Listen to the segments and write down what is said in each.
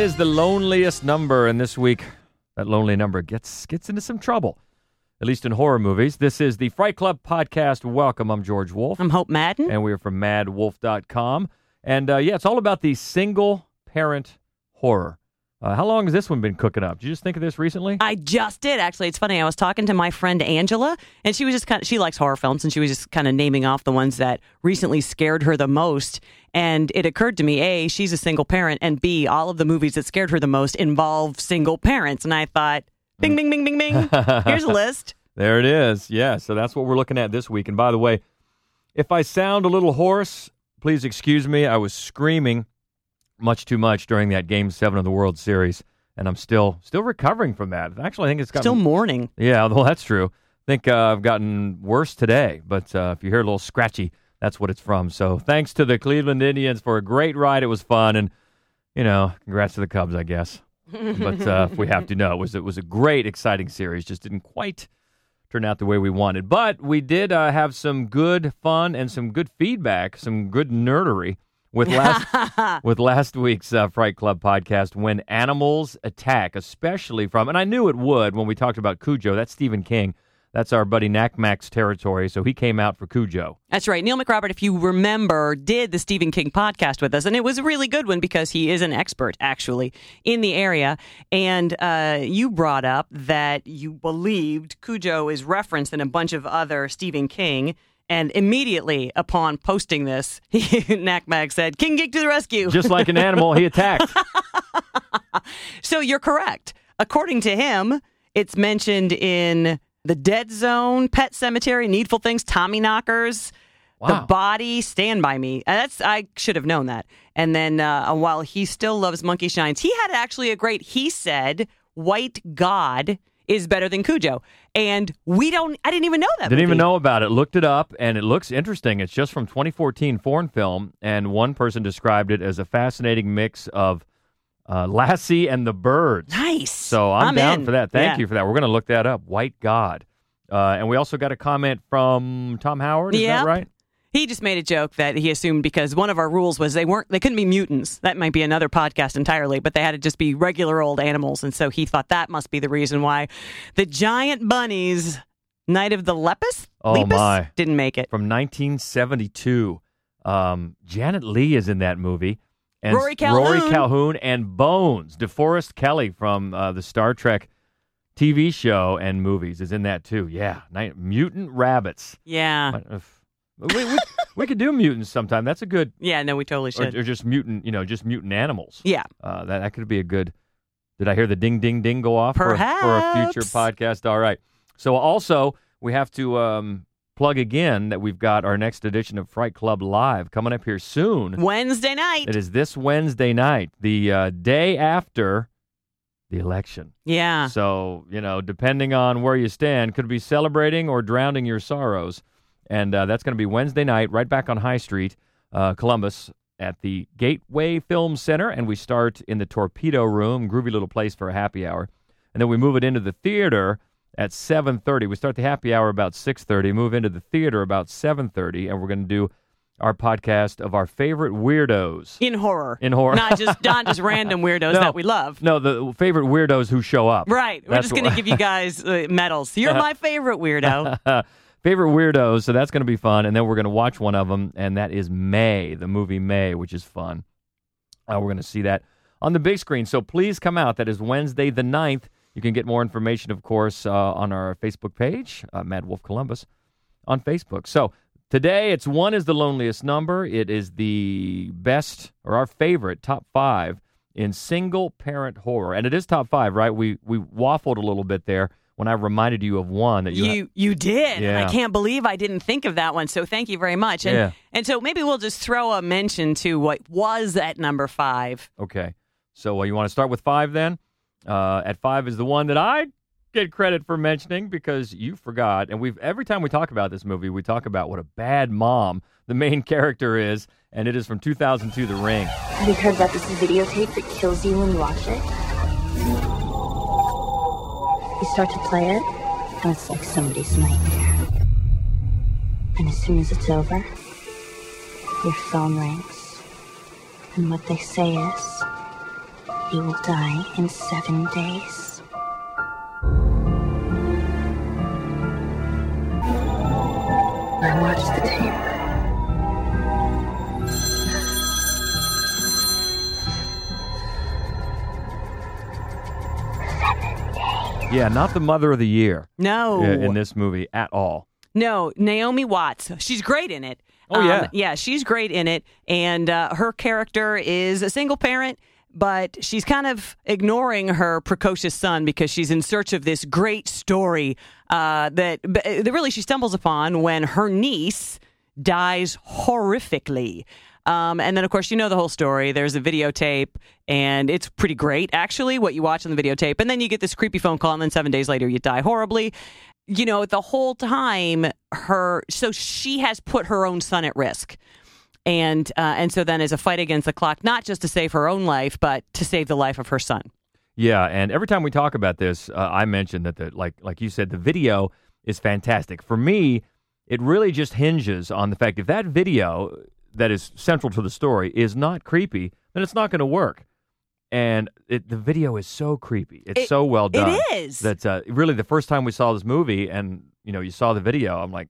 Is the loneliest number, and this week that lonely number gets gets into some trouble, at least in horror movies. This is the Fright Club podcast. Welcome, I'm George Wolf, I'm Hope Madden. and we are from MaddWolf.com. And uh, yeah, it's all about the single parent horror. Uh, how long has this one been cooking up? Did you just think of this recently? I just did actually. It's funny. I was talking to my friend Angela, and she was just kind of she likes horror films, and she was just kind of naming off the ones that recently scared her the most. And it occurred to me, a she's a single parent, and b all of the movies that scared her the most involve single parents. And I thought, bing, bing, bing, bing, bing. Here's a list. There it is. Yeah, so that's what we're looking at this week. And by the way, if I sound a little hoarse, please excuse me. I was screaming much too much during that Game Seven of the World Series, and I'm still still recovering from that. Actually, I think it's gotten Still mourning. yeah. Well, that's true. I think uh, I've gotten worse today, but uh, if you hear a little scratchy, that's what it's from. So thanks to the Cleveland Indians for a great ride. It was fun, and you know, congrats to the Cubs, I guess. but uh, if we have to know, it was it was a great, exciting series. Just didn't quite turn out the way we wanted, but we did uh, have some good fun and some good feedback, some good nerdery with last with last week's uh, Fright Club podcast when animals attack, especially from, and I knew it would when we talked about Cujo. That's Stephen King. That's our buddy Knack Mac's territory. So he came out for Cujo. That's right. Neil McRobert, if you remember, did the Stephen King podcast with us, and it was a really good one because he is an expert, actually, in the area. And uh, you brought up that you believed Cujo is referenced in a bunch of other Stephen King. And immediately upon posting this, Mag said, King Geek to the rescue. Just like an animal, he attacked. So you're correct. According to him, it's mentioned in The Dead Zone, Pet Sematary, Needful Things, Tommyknockers, The Body, Stand By Me. Uh, That's I should have known that. And then uh, while he still loves Monkey Shines, he had actually a great. He said, "White God." Is better than Cujo, and we don't. I didn't even know that. Didn't even know about it. Looked it up, and it looks interesting. It's just from 2014 foreign film, and one person described it as a fascinating mix of uh, Lassie and the Birds. Nice. So I'm, down in. for that. Thank Yeah. you for that. We're going to look that up. White God. Uh, and we also got a comment from Tom Howard. Is that right? He just made a joke that he assumed because one of our rules was they weren't they couldn't be mutants. That might be another podcast entirely, but they had to just be regular old animals, and so he thought that must be the reason why the giant bunnies, Night of the Lepus, Oh, Lepus? my. didn't make it. From 1972. Um, Janet Leigh is in that movie. And Rory Rory Calhoun. Calhoun and Bones. DeForest Kelley from uh, the Star Trek TV show and movies is in that too. Yeah. Night, mutant rabbits. Yeah, What if- we, we, we could do mutants sometime. That's a good, yeah, no, we totally should. or just mutant, you know, just mutant animals. yeah, Uh, that that could be a good. Did I hear the ding ding ding go off for, for a future podcast? All right. So also we have to um, plug again that we've got our next edition of Fright Club Live coming up here soon. Wednesday night. It is this Wednesday night, the uh, day after the election. yeah, So you know, depending on where you stand, could be celebrating or drowning your sorrows. And uh, that's going to be Wednesday night, right back on High Street, uh, Columbus, at the Gateway Film Center. And we start in the Torpedo Room, groovy little place for a happy hour. And then we move it into the theater at 7.30. We start the happy hour about 6.30, move into the theater about 7.30, and we're going to do our podcast of our favorite weirdos in horror, in horror. not just not just random weirdos No. that we love. no, the favorite weirdos who show up. Right, we're That's just going to give you guys uh, medals. You're my favorite weirdo. favorite weirdos. So that's going to be fun. And then we're going to watch one of them, and that is May, the movie May, which is fun. Uh, we're going to see that on the big screen. So please come out. That is Wednesday the 9th. You can get more information, of course, uh, on our Facebook page, uh, Mad Wolf Columbus, on Facebook. So today, it's one is the loneliest number. It is the best or our favorite top five in single parent horror, and it is top five, right? We we waffled a little bit there when I reminded you of one that you. You you did. And I can't believe I didn't think of that one. So thank you very much. And Yeah. and so maybe we'll just throw a mention to what was at number five. Okay. So uh, you want to start with five then? Uh, at five is the one that I get credit for mentioning because you forgot. And we've every time we talk about this movie, we talk about what a bad mom the main character is, and it is from 2002, The Ring. Have you heard about this videotape that kills you when you watch it? You start to play it, and it's like somebody's nightmare. And as soon as it's over, your phone rings. And what they say is, you will die in seven days. I watched the tape. Yeah, not the mother of the year No. in this movie at all. No, Naomi Watts. She's great in it. Oh, yeah. yeah, she's great in it, and uh, her character is a single parent, but she's kind of ignoring her precocious son because she's in search of this great story uh, that, that really she stumbles upon when her niece dies horrifically. Um, and then, of course, you know the whole story. There's a videotape, and it's pretty great, actually, what you watch on the videotape. And then you get this creepy phone call, and then seven days later, you die horribly. You know, the whole time, her so she has put her own son at risk, and uh, and so then, as a fight against the clock, not just to save her own life, but to save the life of her son. Yeah, and every time we talk about this, uh, I mention that the like like you said, the video is fantastic. For me, it really just hinges on the fact if that video that is central to the story is not creepy, then it's not going to work. And it, the video is so creepy. It's It- so well done. It is. That uh, really the first time we saw this movie, and you know, you saw the video, I'm like,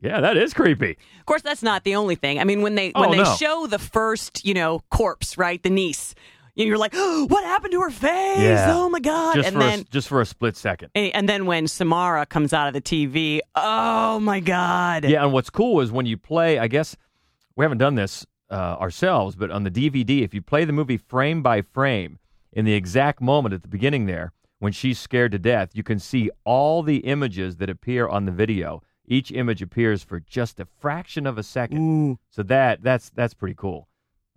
yeah, that is creepy. Of course, that's not the only thing. I mean, when they Oh, when they no. show the first, you know, corpse, right, the niece, you're like, oh, what happened to her face? Yeah. Oh my god! Just and then a, just for a split second. And and then when Samara comes out of the TV, oh my God. Yeah, and what's cool is when you play, I guess we haven't done this uh, ourselves, but on the DVD, if you play the movie frame by frame in the exact moment at the beginning there, when she's scared to death, you can see all the images that appear on the video. Each image appears for just a fraction of a second. So that that's that's pretty cool.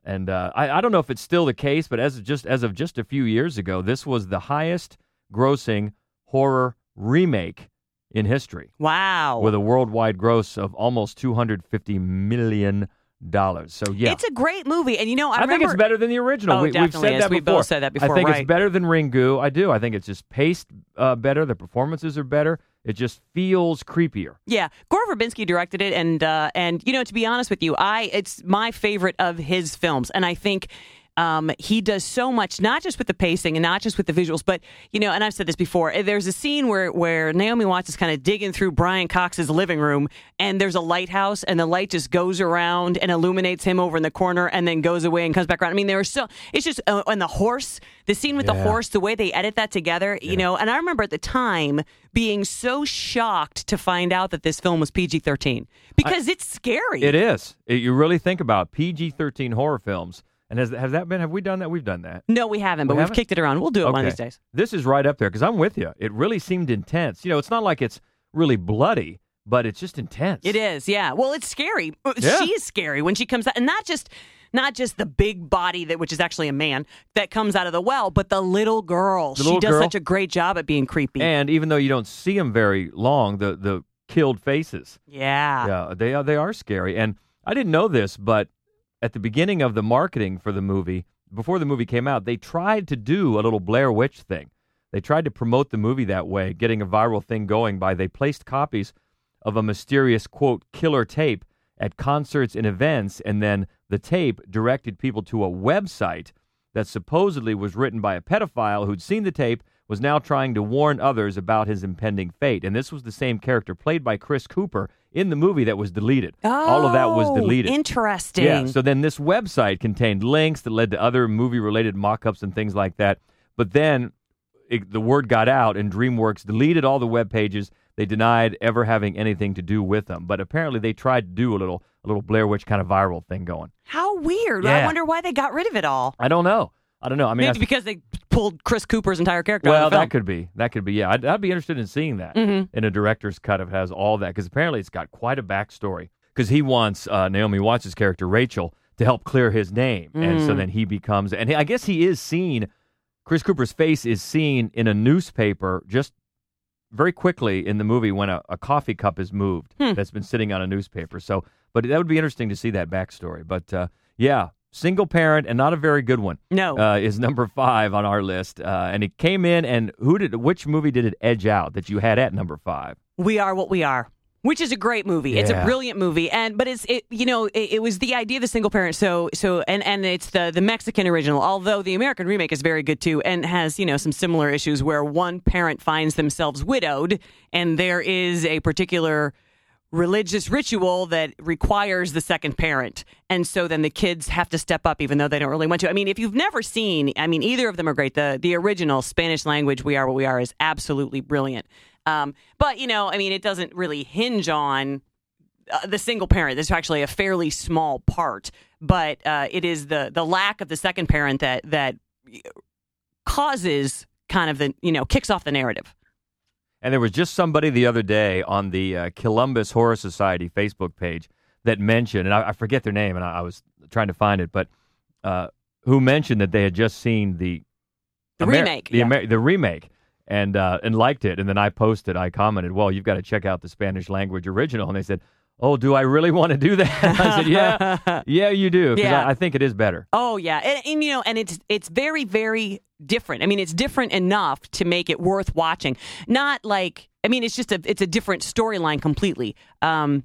And uh, I, I don't know if it's still the case, but as of just as of just a few years ago, this was the highest grossing horror remake in history Wow. with a worldwide gross of almost two hundred fifty million dollars. So yeah, It's a great movie. And you know, I, I, think it's better than the original. Oh, we, we've said is. that We before. both said that before, I think right. it's better than Ringu. I do. I think it's just paced uh, better. The performances are better. It just feels creepier. Yeah, Gore Verbinski directed it, and uh, and you know, to be honest with you, I it's my favorite of his films, and I think. Um, he does so much, not just with the pacing and not just with the visuals, but you know, and I've said this before. eh, There's a scene where where Naomi Watts is kind of digging through Brian Cox's living room, and there's a lighthouse, and the light just goes around and illuminates him over in the corner, and then goes away and comes back around. I mean, there are so it's just uh, and the horse, the scene with the horse, the way they edit that together, you know. And I remember at the time being so shocked to find out that this film was PG-13 because it's scary. It is. It- you really think about PG thirteen horror films, and has has that been? Have we done that? We've done that. No, we haven't, but We we've kicked it around. We'll do it one of these days. This is right up there because I'm with you. It really seemed intense. You know, it's not like it's really bloody, but it's just intense. It is, yeah. Well, it's scary. Uh, Yeah. She is scary when she comes out, and not just not just the big body that, which is actually a man that comes out of the well, but the little girl. The she does girl. such a great job at being creepy. And even though you don't see them very long, the the killed faces, yeah. yeah, they are they are scary. And I didn't know this, but at the beginning of the marketing for the movie, before the movie came out, they tried to do a little Blair Witch thing. They tried to promote the movie that way, getting a viral thing going by they placed copies of a mysterious quote killer tape at concerts and events, and then the tape directed people to a website that supposedly was written by a pedophile who'd seen the tape, was now trying to warn others about his impending fate. And this was the same character played by Chris Cooper in the movie that was deleted. All of that was Oh, deleted. Interesting. Yeah. So then this website contained links that led to other movie related mock ups and things like that. But then it, the word got out, and DreamWorks deleted all the web pages. They denied ever having anything to do with them. But apparently, they tried to do a little a little Blair Witch kind of viral thing going. How weird. I wonder why they got rid of it all. I don't know. I don't know. I mean, Maybe I- because they pulled Chris Cooper's entire character out well, of the film. that could be. That could be. Yeah, I'd, I'd be interested in seeing that Mm-hmm. in a director's cut if it has all that because apparently it's got quite a backstory. Because he wants uh, Naomi Watts' character Rachel to help clear his name, and Mm. so then he becomes. And I guess he is seen. Chris Cooper's face is seen in a newspaper just very quickly in the movie when a, a coffee cup is moved Hmm. that's been sitting on a newspaper. So, but that would be interesting to see that backstory. But uh, yeah, single parent and not a very good one No. uh, is number five on our list, uh, and it came in. And who did? Which movie did it edge out that you had at number five? We are what we are. which is a great movie. It's a brilliant movie, and but it's it you know it, it was the idea of the single parent. So so and and it's the the Mexican original. Although the American remake is very good too, and has you know some similar issues where one parent finds themselves widowed, and there is a particular religious ritual that requires the second parent. And so then the kids have to step up even though they don't really want to. I mean, if you've never seen, I mean, either of them are great. The the original Spanish language We Are What We Are is absolutely brilliant. Um, but, you know, I mean, it doesn't really hinge on uh, the single parent. This is actually a fairly small part, but uh, it is the the lack of the second parent that that causes kind of the, you know, kicks off the narrative. And there was just somebody the other day on the uh, Columbus Horror Society Facebook page that mentioned, and I, I forget their name, and I, I was trying to find it, but uh, who mentioned that they had just seen the The Amer- remake, the yeah. Amer- the remake, and uh, and liked it. And then I posted, I commented, "Well, you've got to check out the Spanish language original." And they said, "Oh, do I really want to do that?" I said, "Yeah, yeah, you do, because Yeah. I, I think it is better." Oh yeah, and, and you know, and it's it's very very different. I mean, it's different enough to make it worth watching. Not like I mean, it's just a it's a different storyline completely. Um,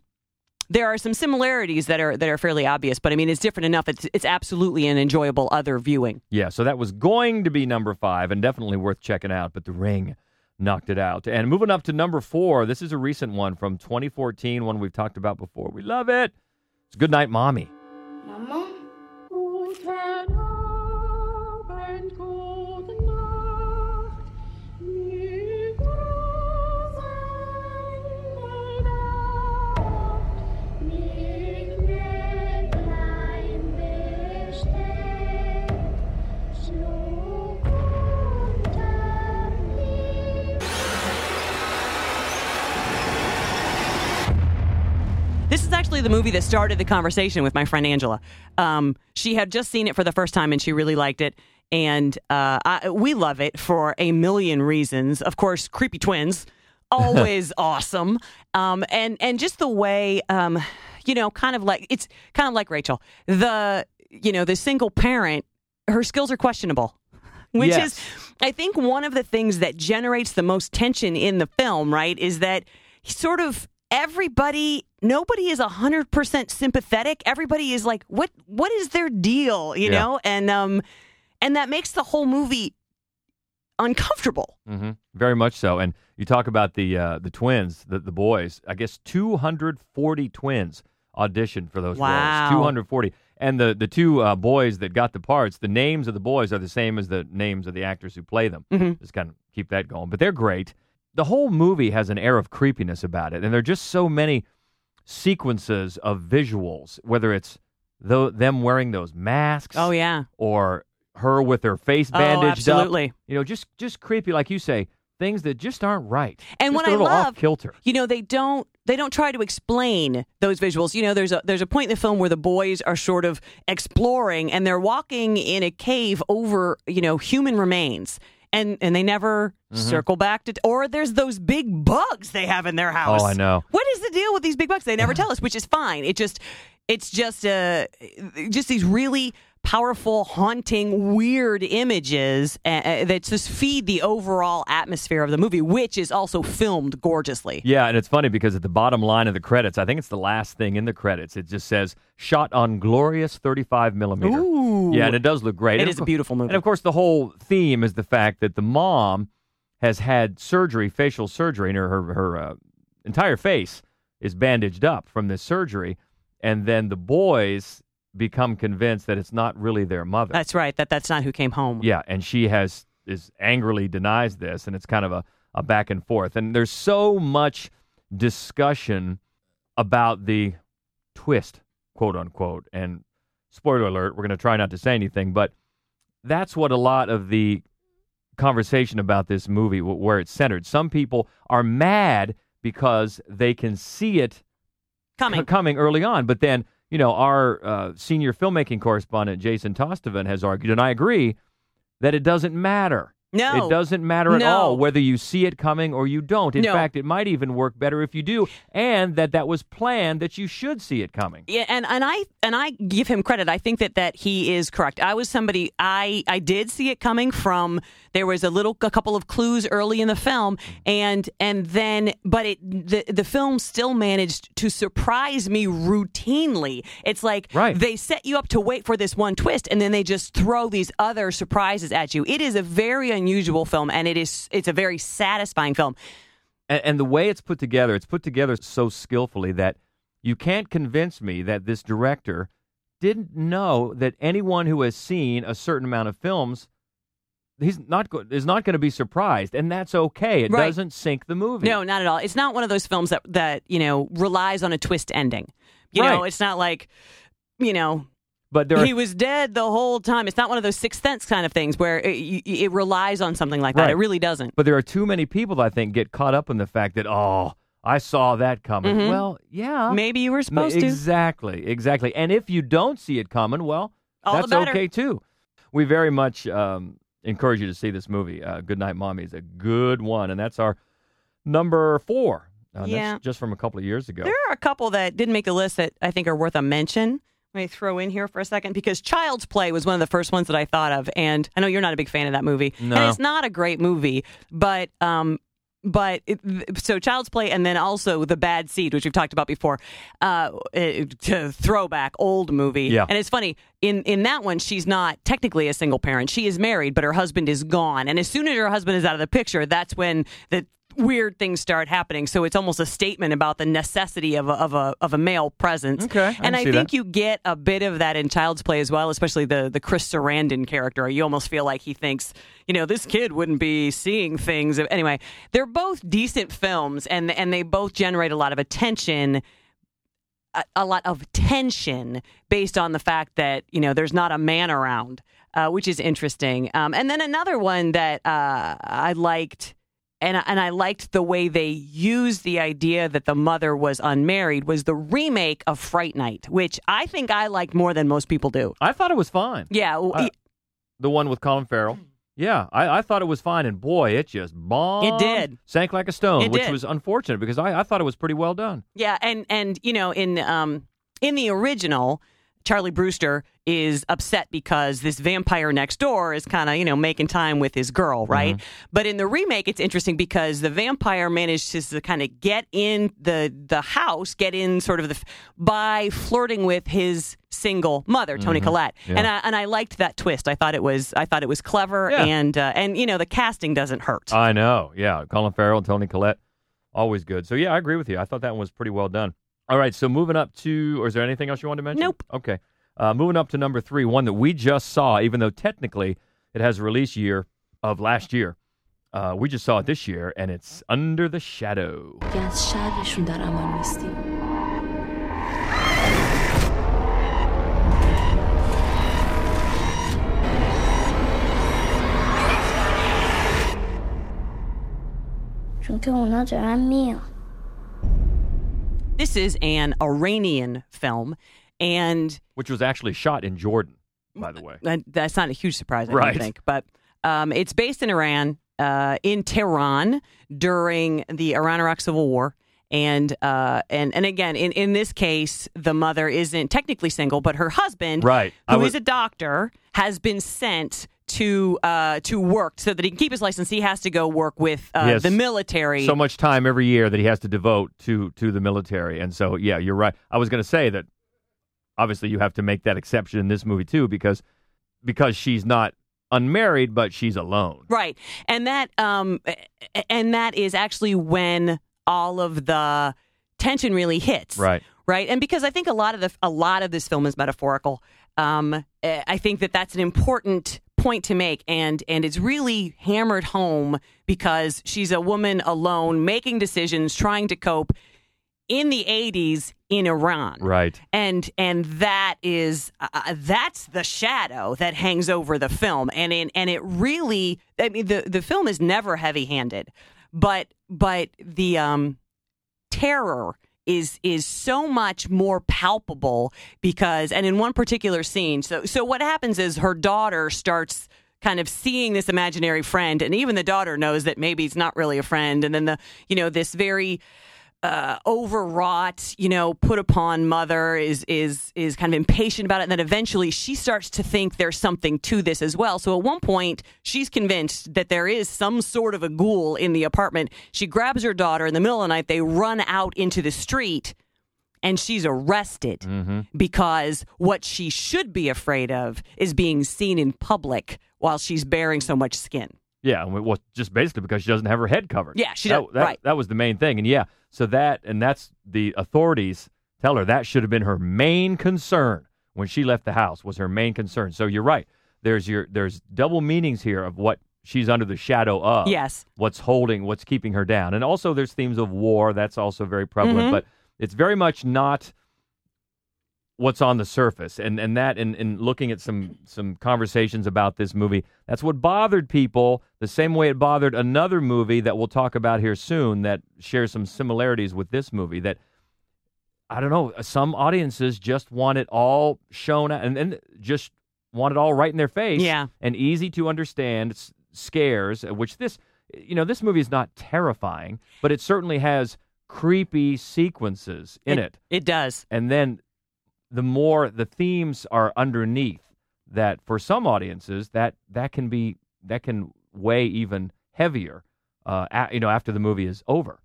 there are some similarities that are that are fairly obvious, but I mean, it's different enough. It's it's absolutely an enjoyable other viewing. Yeah, so that was going to be number five and definitely worth checking out, but The Ring knocked it out. And moving up to number four, this is a recent one from 2014, one we've talked about before. We love it. It's Good Night, Mommy. Mama, actually the movie that started the conversation with my friend Angela. Um, she had just seen it for the first time and she really liked it. And uh, I, we love it for a million reasons. Of course, creepy twins, always awesome. Um, and and just the way, um, you know, kind of like it's kind of like Rachel. The you know the single parent, her skills are questionable which Yes. is i think one of the things that generates the most tension in the film right is that sort of everybody nobody is 100% sympathetic everybody is like what what is their deal you Yeah. know and um and that makes the whole movie uncomfortable hmm Very much so. And you talk about the uh, the twins, the, the boys. I guess 240 twins auditioned for those Wow. roles. 240. And the, the two uh, boys that got the parts, the names of the boys are the same as the names of the actors who play them. Mhm. Just kind of keep that going. But they're great. The whole movie has an air of creepiness about it. And there are just so many sequences of visuals, whether it's tho- them wearing those masks oh yeah or her with her face Oh, bandaged up absolutely. you know, just just creepy, like you say, things that just aren't right. And just what a I little love- off kilter. you know they don't they don't try to explain those visuals you know there's a there's a point in the film where the boys are sort of exploring and they're walking in a cave over you know human remains and and they never Mm-hmm. circle back to or there's those big bugs they have in their house Oh, I know. what is the deal with these big bugs they never tell us which is fine it just it's just uh just these really powerful haunting weird images uh, uh, that just feed the overall atmosphere of the movie which is also filmed gorgeously Yeah, and it's funny because at the bottom line of the credits, I think it's the last thing in the credits. It just says "shot on glorious 35 millimeter." Ooh. Yeah, and it does look great. It And is of a beautiful movie. And of course, the whole theme is the fact that the mom has had surgery, facial surgery, and her her, her uh, entire face is bandaged up from this surgery, and then the boys become convinced that it's not really their mother. That's right. That that's not who came home. Yeah, and she has is angrily denies this, and it's kind of a, a back and forth. And there's so much discussion about the twist, quote unquote. And spoiler alert, we're going to try not to say anything, but that's what a lot of the conversation about this movie, where it's centered. Some people are mad because they can see it Coming. c- coming early on. But then, you know, our uh, senior filmmaking correspondent, Jason Tostovan, has argued, and I agree, that it doesn't matter No. It doesn't matter at No. all whether you see it coming or you don't. In No. fact, it might even work better if you do, and that that was planned that you should see it coming. Yeah, and, and I and I give him credit. I think that that he is correct. I was somebody I I did see it coming from there was a little a couple of clues early in the film and and then but it the the film still managed to surprise me routinely. It's like Right. they set you up to wait for this one twist and then they just throw these other surprises at you. It is a very unusual film and it is it's a very satisfying film. And, and the way it's put together, it's put together so skillfully that you can't convince me that this director didn't know that anyone who has seen a certain amount of films he's not go- is not going to be surprised and that's okay it Right. doesn't sink the movie No, not at all. It's not one of those films that that you know relies on a twist ending. You know, it's not like you know but there are he was dead the whole time. It's not one of those sixth sense kind of things where it, it relies on something like that. Right. It really doesn't. But there are too many people I think get caught up in the fact that oh, I saw that coming. Mhm. Well, yeah, Maybe you were supposed to. exactly, exactly. And if you don't see it coming, well, All that's okay too. We very much um, encourage you to see this movie. Uh, Good Night, Mommy is a good one, and that's our number four. Uh, Yeah. that's just from a couple of years ago. There are a couple that didn't make the list that I think are worth a mention. Me throw in here for a second because Child's Play was one of the first ones that I thought of, and I know you're not a big fan of that movie, No. and it's not a great movie, but um, but it, so Child's Play, and then also The Bad Seed, which we've talked about before, uh, throwback old movie, Yeah. and it's funny in in that one she's not technically a single parent, she is married, but her husband is gone, and as soon as her husband is out of the picture, that's when the weird things start happening. So it's almost a statement about the necessity of a, of a of a male presence. Okay, I and I think that. you get a bit of that in Child's Play as well, especially the the Chris Sarandon character. You almost feel like he thinks, you know, this kid wouldn't be seeing things. Anyway, they're both decent films, and and they both generate a lot of attention. A, a lot of tension based on the fact that you know there's not a man around, uh, which is interesting. Um, and then another one that uh, I liked and and I liked the way they used the idea that the mother was unmarried was the remake of Fright Night, which I think I liked more than most people do. I thought it was fine. Yeah, Uh, the one with Colin Farrell. Yeah, I, I thought it was fine, and boy, it just bombed. It did. sank like a stone, It which did. was unfortunate because I, I thought it was pretty well done. yeah, and and you know in um in the original. Charlie Brewster is upset because this vampire next door is kind of, you know, making time with his girl, right? But in the remake, it's interesting because the vampire manages to kind of get in the the house, get in sort of the by flirting with his single mother, Toni Collette, Yeah. and I and I liked that twist. I thought it was I thought it was clever, Yeah. and uh, and you know the casting doesn't hurt. I know. Yeah, Colin Farrell and Toni Collette, always good. So yeah, I agree with you. I thought that one was pretty well done. All right, so moving up to, or is there anything else you wanted to mention? Nope. Okay, uh, moving up to number three, one that we just saw, even though technically it has a release year of last year. Uh, we just saw it this year, and it's Under the Shadow. دیگه از شرشون در امان نیستیم چون که اونا دارن میان this is an Iranian film, and which was actually shot in Jordan, by the way. that's not a huge surprise, I Right. don't think. But um, it's based in Iran, uh, in Tehran during the Iran-Iraq Civil War. And uh, and and again, in, in this case, the mother isn't technically single, but her husband, Right. Who is was- a doctor, has been sent to uh, to work so that he can keep his license. He has to go work with uh, the military. So much time every year that he has to devote to to the military, and so yeah, you're right. I was going to say that obviously you have to make that exception in this movie too, because because she's not unmarried, but she's alone. Right. And that um and that is actually when all of the tension really hits. Right. Right? And because I think a lot of the a lot of this film is metaphorical. Um eh, I think that that's an important point to make and and it's really hammered home because she's a woman alone making decisions, trying to cope in the 80s in Iran Right. and and that is uh, uh, that's the shadow that hangs over the film and in, and it really I mean the the film is never heavy-handed but but the um terror is is so much more palpable because and in one particular scene so so what happens is her daughter starts kind of seeing this imaginary friend, and even the daughter knows that maybe it's not really a friend, and then the you know this very uh, overwrought, you know, put upon mother is is is kind of impatient about it, and then eventually she starts to think there's something to this as well. So at one point, she's convinced that there is some sort of a ghoul in the apartment. She grabs her daughter in the middle of the night. They run out into the street, and she's arrested because what she should be afraid of is being seen in public while she's bearing so much skin. Yeah, well, just basically because she doesn't have her head covered. Yeah, she that, does- that, right. That was the main thing, and yeah, so that and that's the authorities tell her that should have been her main concern when she left the house was her main concern. So you're right. There's your there's double meanings here of what she's under the shadow of. Yes. What's holding, what's keeping her down, and also there's themes of war. That's also very prevalent, Mhm. but it's very much not what's on the surface and and that in, in looking at some some conversations about this movie that's what bothered people the same way it bothered another movie that we'll talk about here soon that shares some similarities with this movie that i don't know some audiences just want it all shown and, and just want it all right in their face Yeah. and easy to understand scares uh, which this you know this movie is not terrifying but it certainly has creepy sequences in it It does. and then the more the themes are underneath that for some audiences that that can be that can weigh even heavier uh a, you know after the movie is over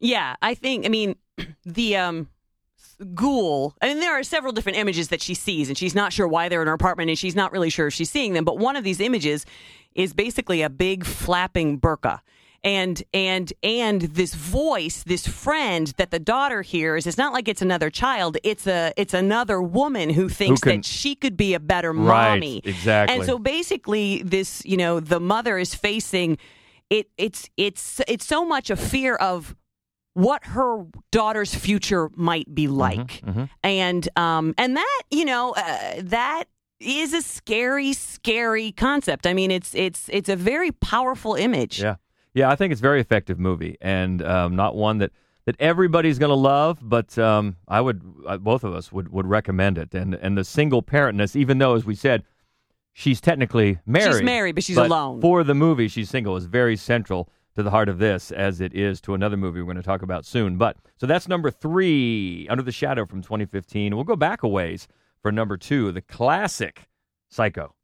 Yeah, I think. I mean, the um, ghoul. I mean, there are several different images that she sees, and she's not sure why they're in her apartment, and she's not really sure if she's seeing them. But one of these images is basically a big flapping burqa. And and and this voice, this friend that the daughter hears, it's not like it's another child. It's a it's another woman who thinks can- that she could be a better Right, mommy. exactly. And so basically, this you know the mother is facing it. It's it's it's so much a fear of what her daughter's future might be like, and um and that you know uh, that is a scary, scary concept. I mean, it's it's it's a very powerful image. yeah yeah i think it's a very effective movie and um not one that that everybody's going to love but um i would uh, both of us would would recommend it. And and the single parentness even though as we said she's technically married She's married, but she's but alone. for the movie she's single is very central to the heart of this as it is to another movie we're going to talk about soon. But so that's number three under the shadow from 2015 we'll go back a ways for number two the classic psycho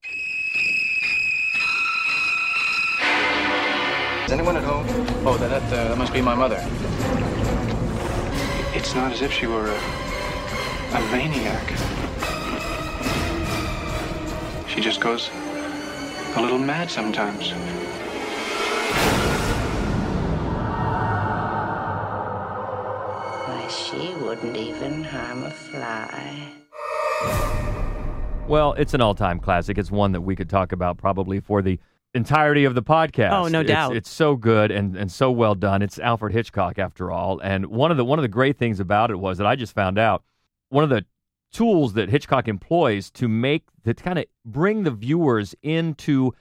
Is anyone at home? Oh, that that, uh, that must be my mother. It's not as if she were a, a maniac. She just goes a little mad sometimes. Why, she wouldn't even harm a fly. Well, it's an all-time classic. It's one that we could talk about probably for the entirety of the podcast. Oh, no It's- doubt. It's so good and, and so well done. It's Alfred Hitchcock after all. And one of the one of the great things about it was that I just found out one of the tools that Hitchcock employs to make to kind of bring the viewers into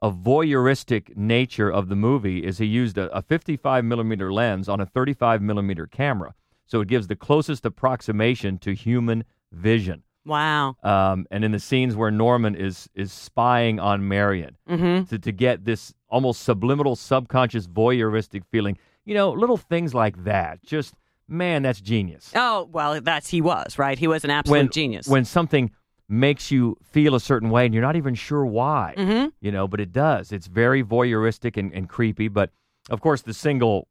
a voyeuristic nature of the movie is he used a, a 55 millimeter lens on a 35 millimeter camera. So it gives the closest approximation to human vision Wow. um, and in the scenes where Norman is is spying on Marion Mm-hmm. to, to get this almost subliminal, subconscious, voyeuristic feeling. You know, little things like that. Just man, that's genius. Oh well, that's he was right. He was an absolute when genius. when something makes you feel a certain way and you're not even sure why. Mhm. You know, but it does. It's very voyeuristic and, and creepy. But of course, the single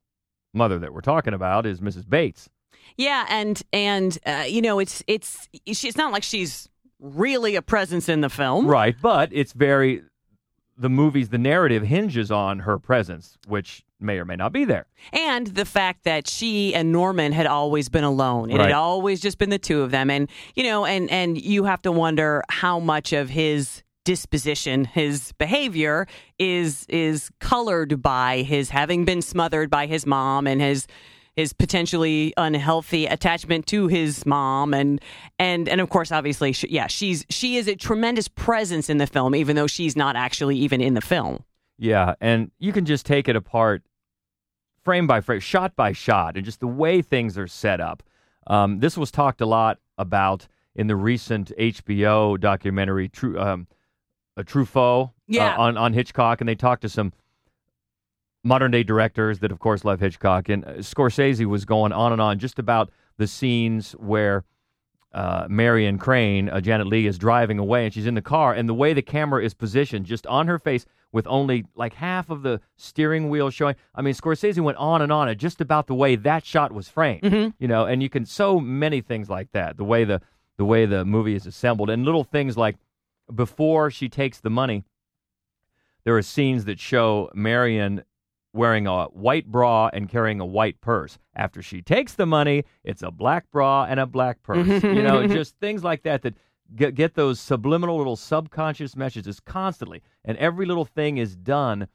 mother that we're talking about is Mrs. Bates. Yeah, and and uh, you know, it's it's it's not like she's really a presence in the film. Right, but it's very the movie's the narrative hinges on her presence, which may or may not be there. And the fact that she and Norman had always been alone. It Right. had always just been the two of them. And you know, and and you have to wonder how much of his disposition, his behavior is is colored by his having been smothered by his mom and his his potentially unhealthy attachment to his mom and and and of course obviously she, yeah she's she is a tremendous presence in the film even though she's not actually even in the film Yeah, and you can just take it apart frame by frame, shot by shot, and just the way things are set up. Um, this was talked a lot about in the recent HBO documentary, True, um, a Truffaut Yeah. uh, on on Hitchcock, and they talked to some modern day directors that, of course, love Hitchcock. And uh, Scorsese was going on and on just about the scenes where uh, Marion Crane, uh, Janet Leigh, is driving away and she's in the car, and the way the camera is positioned, just on her face, with only like half of the steering wheel showing. I mean, Scorsese went on and on at just about the way that shot was framed. You know, and you can so many things like that. The way the the way the movie is assembled, and little things like before she takes the money, there are scenes that show Marion wearing a white bra and carrying a white purse. After she takes the money, it's a black bra and a black purse. you know, just things like that that get, get those subliminal little subconscious messages constantly. And every little thing is done,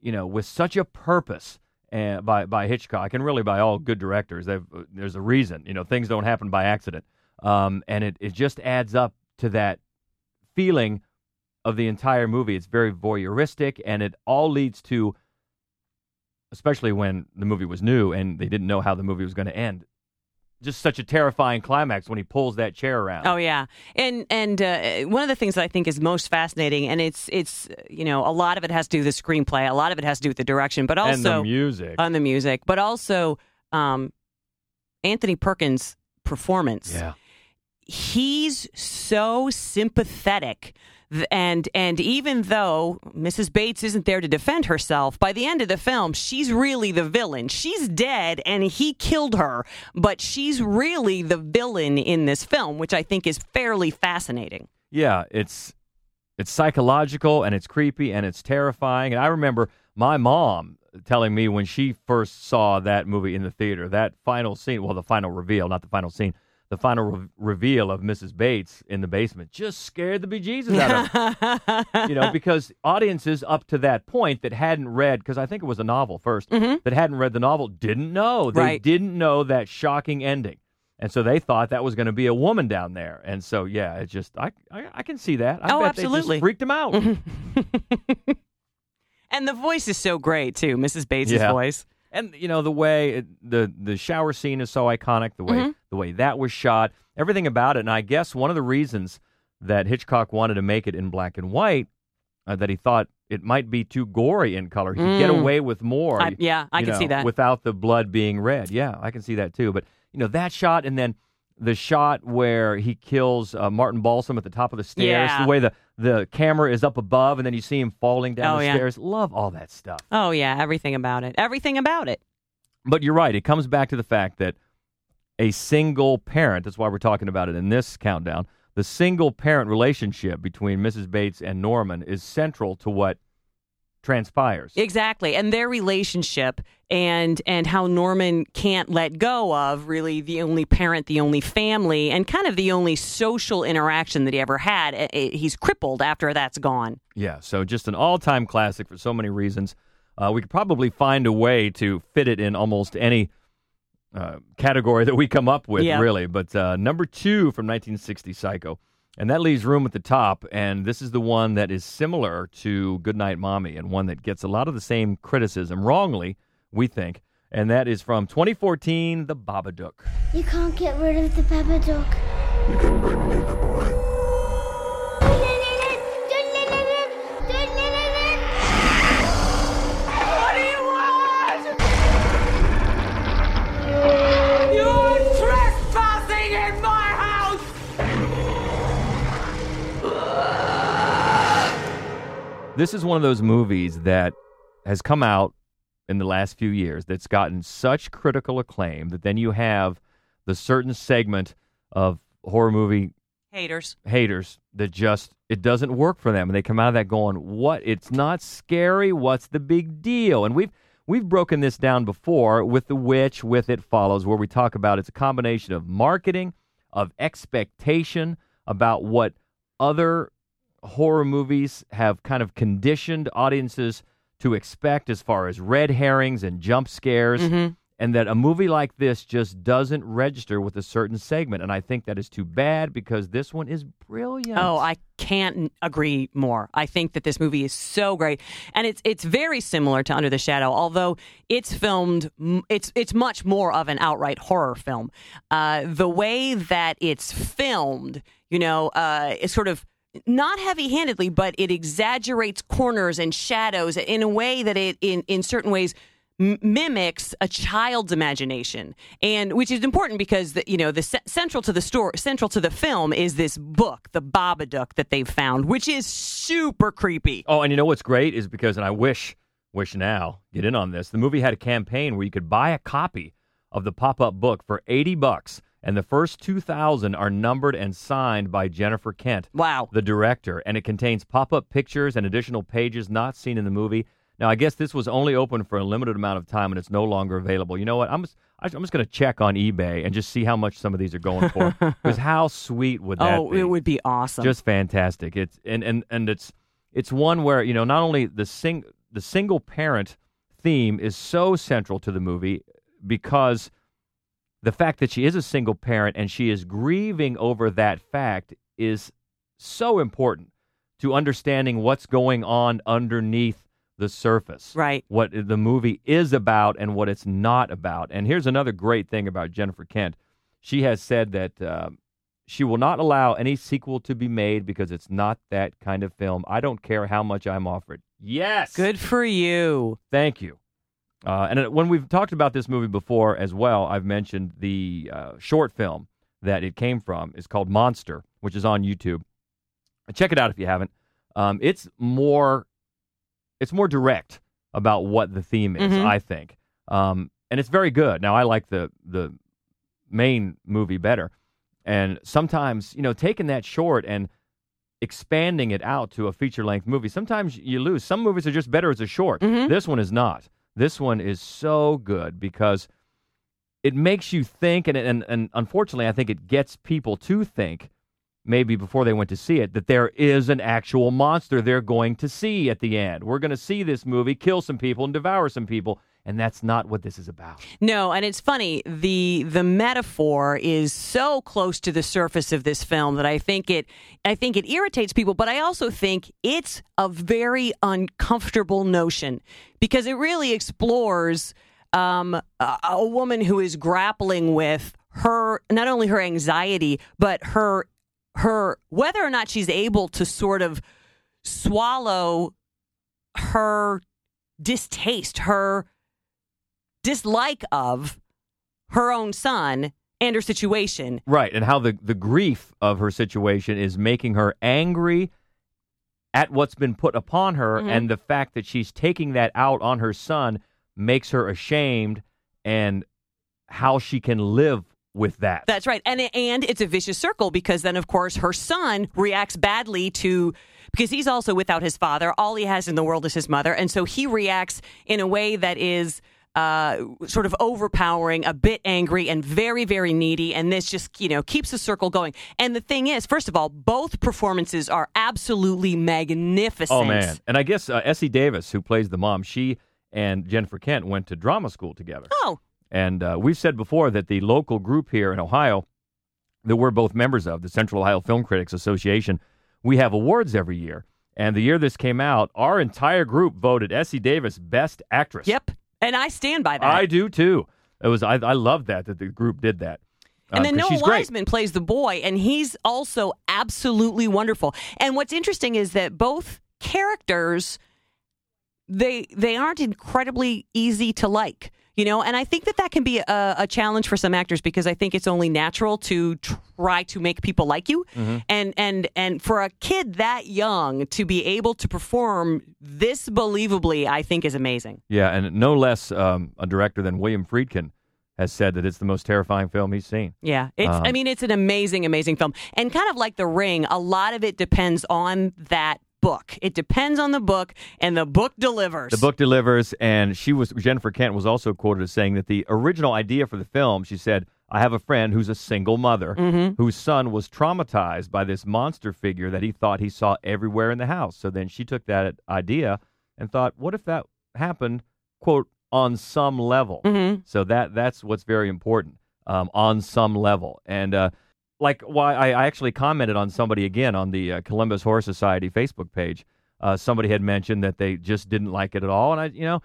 you know, with such a purpose. uh, by by Hitchcock and really by all good directors, They've, there's a reason. You know, things don't happen by accident, um, and it it just adds up to that feeling of the entire movie. It's very voyeuristic, and it all leads to, especially when the movie was new and they didn't know how the movie was going to end, just such a terrifying climax when he pulls that chair around. Oh yeah, and and uh, one of the things that I think is most fascinating, and it's it's you know a lot of it has to do with the screenplay, a lot of it has to do with the direction, but also and the music. on the music, but also um, Anthony Perkins' performance. yeah. he's so sympathetic Th- and and even though Mrs. Bates isn't there to defend herself, by the end of the film, she's really the villain. She's dead and he killed her, but she's really the villain in this film, which I think is fairly fascinating. Yeah, it's it's psychological and it's creepy and it's terrifying. And I remember my mom telling me when she first saw that movie in the theater, that final scene, well, the final reveal, not the final scene, the final re- reveal of Mrs. Bates in the basement just scared the bejesus out of her. you know, because audiences up to that point that hadn't read, because I think it was a novel 1st mm-hmm. that hadn't read the novel, didn't know. They Right. didn't know that shocking ending. And so they thought that was going to be a woman down there. And so, yeah, it just, I, I, I can see that. I Oh, bet they absolutely. just freaked him out. And the voice is so great too, Mrs. Bates' Yeah. voice. And you know the way it, the the shower scene is so iconic the way Mm-hmm. the way that was shot everything about it and i guess one of the reasons that hitchcock wanted to make it in black and white uh, that he thought it might be too gory in color he could get away with more Mm. I- yeah, I can see that. without the blood being red yeah i can see that too but you know that shot and then the shot where he kills uh, Martin Balsam at the top of the stairs, Yeah. the way the, the camera is up above and then you see him falling down Oh, the yeah. stairs. Love all that stuff. Oh yeah, everything about it. Everything about it. But you're right. It comes back to the fact that a single parent, that's why we're talking about it in this countdown, the single parent relationship between Mrs. Bates and Norman is central to what transpires. Exactly. And their relationship and and how Norman can't let go of really the only parent, the only family, and kind of the only social interaction that he ever had. Eh, eh, He's crippled after that's gone. yeah, so just an all time classic for so many reasons. Uh, we could probably find a way to fit it in almost any uh, category that we come up with, Yeah. really. But uh, number two from 1960 Psycho. And that leaves room at the top. And this is the one that is similar to Goodnight Mommy and one that gets a lot of the same criticism, wrongly, we think. And that is from 2014, The Babadook. You can't get rid of the Babadook. You can bring me the This is one of those movies that has come out in the last few years that's gotten such critical acclaim that then you have the certain segment of horror movie Haters. haters that just it doesn't work for them and they come out of that going what? It's not scary? What's the big deal? And we've we've broken this down before with the witch with it follows where we talk about it's a combination of marketing of expectation about what other horror movies have kind of conditioned audiences to expect as far as red herrings and jump scares and that a movie like this just doesn't register with a certain segment and i think that is too bad because this one is brilliant Oh, I can't agree more. I think that this movie is so great, and it's it's very similar to Under the Shadow, although it's filmed. It's it's much more of an outright horror film. Uh, the way that it's filmed, you know, uh, it's sort of not heavy-handedly, but it exaggerates corners and shadows in a way that it, in in certain ways, mimics a child's imagination, and which is important because the, you know the ce- central to the story, central to the film is this book, the Babadook that they've found, which is super creepy. Oh, and you know what's great is because, and I wish, wish now, get in on this. The movie had a campaign where you could buy a copy of the pop-up book for eighty bucks, and the first two thousand are numbered and signed by Jennifer Kent. Wow. the director, and it contains pop-up pictures and additional pages not seen in the movie. Now, I guess this was only open for a limited amount of time, and it's no longer available. You know what? I'm just, I'm just going to check on eBay and just see how much some of these are going for. Because how sweet would that oh, be? Oh, be? it would be awesome. just fantastic. It's and and and it's it's one where you know not only the sing the single parent theme is so central to the movie because the fact that she is a single parent and she is grieving over that fact is so important to understanding what's going on underneath the surface. Right. What the movie is about and what it's not about. And here's another great thing about Jennifer Kent. She has said that um, she will not allow any sequel to be made because it's not that kind of film. I don't care how much I'm offered. Yes. Good for you. Thank you. Uh, and when we've talked about this movie before as well, I've mentioned the uh, short film that it came from is called Monster, which is on YouTube. Check it out if you haven't. Um, it's more, it's more direct about what the theme is. Mhm. I think, um, and it's very good. Now I like the the main movie better, and sometimes you know taking that short and expanding it out to a feature length movie. Sometimes you lose. Some movies are just better as a short. Mhm. This one is not. This one is so good because it makes you think, and, and and unfortunately, I think it gets people to think maybe before they went to see it that there is an actual monster they're going to see at the end. We're going to see this movie kill some people and devour some people, and that's not what this is about. No, and it's funny. The the metaphor is so close to the surface of this film that I think it I think it irritates people, but I also think it's a very uncomfortable notion because it really explores um, a, a woman who is grappling with her not only her anxiety but her her whether or not she's able to sort of swallow her distaste, her dislike of her own son and her situation. Right, and how the the grief of her situation is making her angry at what's been put upon her Mhm. and the fact that she's taking that out on her son makes her ashamed and how she can live with that. That's right. And and it's a vicious circle because then of course her son reacts badly to because he's also without his father. All he has in the world is his mother, and so he reacts in a way that is uh, sort of overpowering, a bit angry, and very, very needy. And this just, you know, keeps the circle going. And the thing is, first of all, both performances are absolutely magnificent. Oh man! And I guess uh, Essie Davis, who plays the mom, she and Jennifer Kent went to drama school together. Oh, And uh, we've said before that the local group here in Ohio that we're both members of, the Central Ohio Film Critics Association, we have awards every year. And the year this came out, our entire group voted Essie Davis Best Actress. yep. And I stand by that. I do too. It was I, I love that that the group did that. Uh, and then 'cause Noah. Wiseman plays the boy, and he's also absolutely wonderful. And what's interesting is that both characters they they aren't incredibly easy to like, you know. And I think that that can be a, a challenge for some actors because I think it's only natural to try to make people like you. Mm-hmm. And and and for a kid that young to be able to perform this believably, I think is amazing. Yeah, and no less um, a director than William Friedkin has said that it's the most terrifying film he's seen. Yeah, it's. I Um, mean, it's an amazing, amazing film, and kind of like The Ring, a lot of it depends on that book. It depends on the book, and the book delivers. The book delivers, and she was Jennifer Kent was also quoted as saying that the original idea for the film, she said, "I have a friend who's a single mother Mm-hmm. whose son was traumatized by this monster figure that he thought he saw everywhere in the house." So then she took that idea and thought, "What if that happened?" quote on some level. Mhm. So that that's what's very important um, on some level, and. Uh, like why I, I actually commented on somebody again on the uh, Columbus Horror Society Facebook page. Uh, somebody had mentioned that they just didn't like it at all, and I, you know,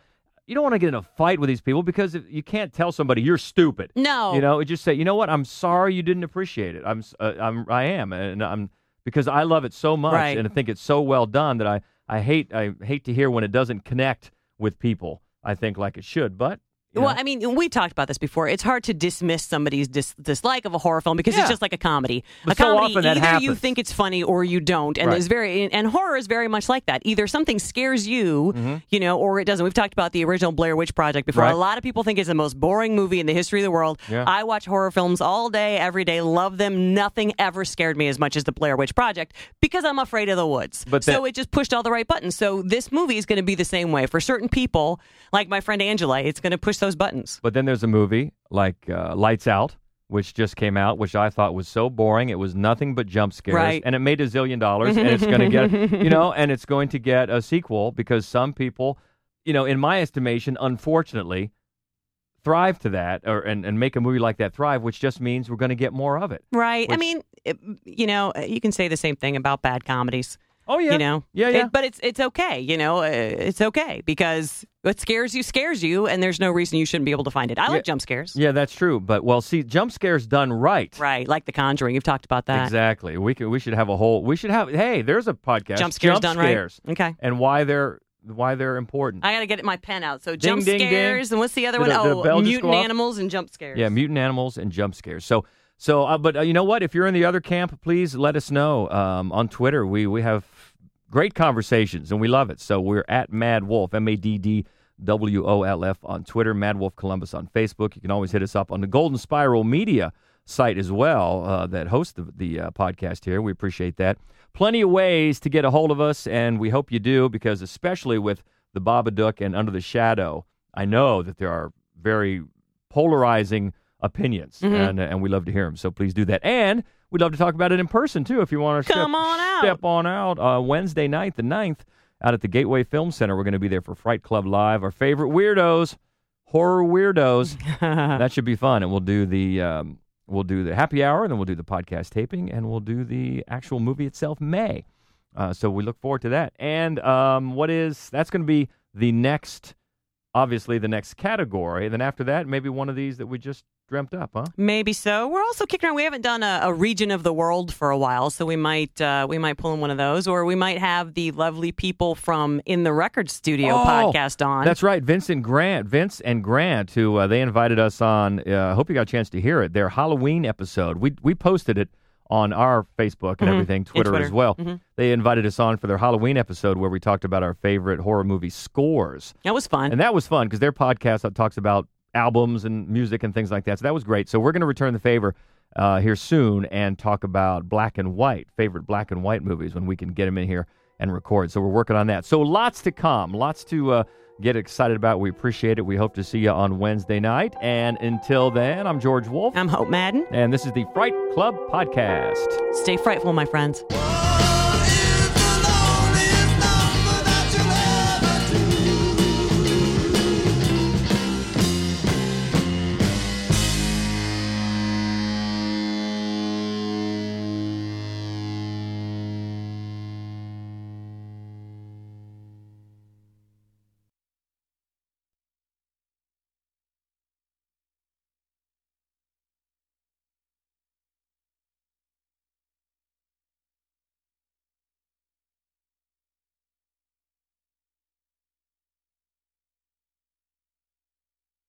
you don't want to get in a fight with these people because if, you can't tell somebody you're stupid. No. you know, just say, you know what, I'm sorry you didn't appreciate it. I'm, uh, I'm, I am, and I'm because I love it so much Right. and I think it's so well done that I, I hate I hate to hear when it doesn't connect with people. I think like it should, but you Well, know. I mean, we talked about this before. It's hard to dismiss somebody's dis- dislike of a horror film because Yeah. it's just like a comedy. But a so comedy, often that either you think it's funny or you don't, and Right. there's very and horror is very much like that. Either something scares you, you know, or it doesn't. We've talked about the original Blair Witch Project before. Mm-hmm. Right. A lot of people think it's the most boring movie in the history of the world. Yeah. I watch horror films all day, every day, love them. Nothing ever scared me as much as the Blair Witch Project because I'm afraid of the woods. But so it just pushed all the right buttons. So this movie is going to be the same way for certain people, like my friend Angela. It's going to push those buttons. But then there's a movie like uh, Lights Out, which just came out, which I thought was so boring. It was nothing but jump scares, Right. and it made a zillion dollars, and it's going to get, you know, and it's going to get a sequel because some people, you know, in my estimation, unfortunately, thrive to that or and, and make a movie like that thrive, which just means we're going to get more of it. Right. I mean, it, you know, you can say the same thing about bad comedies. Oh yeah, You know, yeah, yeah. It- but it's it's okay. You know, uh, it's okay because what scares you scares you, and there's no reason you shouldn't be able to find it. I like jump scares. yeah, that's true. But well, see, jump scares done right. Right, like The Conjuring. You've talked about that. Exactly. We could we should have a whole we should have hey, there's a podcast. Jump scares jump done right. Okay. And why they're why they're important. I got to get my pen out. So Ding, jump ding, ding. scares, and what's the other Did one? a- Oh, mutant animals and jump scares. Yeah, mutant animals and jump scares. So, so, uh, but uh, you know what? If you're in the other camp, please let us know um, on Twitter. We we have great conversations and we love it. So we're at MaddWolf, M A D D W O L F on Twitter, MaddWolf Columbus on Facebook. You can always hit us up on the Golden Spiral Media site as well uh, that hosts the, the uh, podcast here. We appreciate that. Plenty of ways to get a hold of us, and we hope you do because especially with the Babadook and Under the Shadow, I know that there are very polarizing opinions, and and we love to hear them. So please do that, and we'd love to talk about it in person too. If you want to Come step, on out. step on out uh, Wednesday night, the 9th, out at the Gateway Film Center. We're going to be there for Fright Club Live. Our favorite weirdos, horror weirdos. that should be fun, and we'll do the. Um, We'll do the happy hour, and then we'll do the podcast taping, and we'll do the actual movie itself May. Uh, so we look forward to that. And um, what is that's going to be the next, obviously the next category. And then after that, maybe one of these that we just dreamt up, huh? Maybe so. We're also kicking around. We haven't done a, a region of the world for a while, so we might uh, we might pull in one of those, or we might have the lovely people from In the Record Studio Oh, podcast on. That's right, Vincent Grant, Vince and Grant, who uh, they invited us on. uh, I hope you got a chance to hear it. Their Halloween episode. We we posted it on our Facebook and everything, Twitter, Twitter. as well. They invited us on for their Halloween episode where we talked about our favorite horror movie scores. that was fun. And that was fun because their podcast that talks about albums and music and things like that. So that was great. So we're going to return the favor uh, here soon and talk about black and white, favorite black and white movies when we can get them in here and record. So we're working on that. So lots to come, lots to uh, get excited about. We appreciate it. We hope to see you on Wednesday night. And until then, I'm George Wolf. I'm Hope Madden. and this is the Fright Club Podcast. Stay frightful, my friends.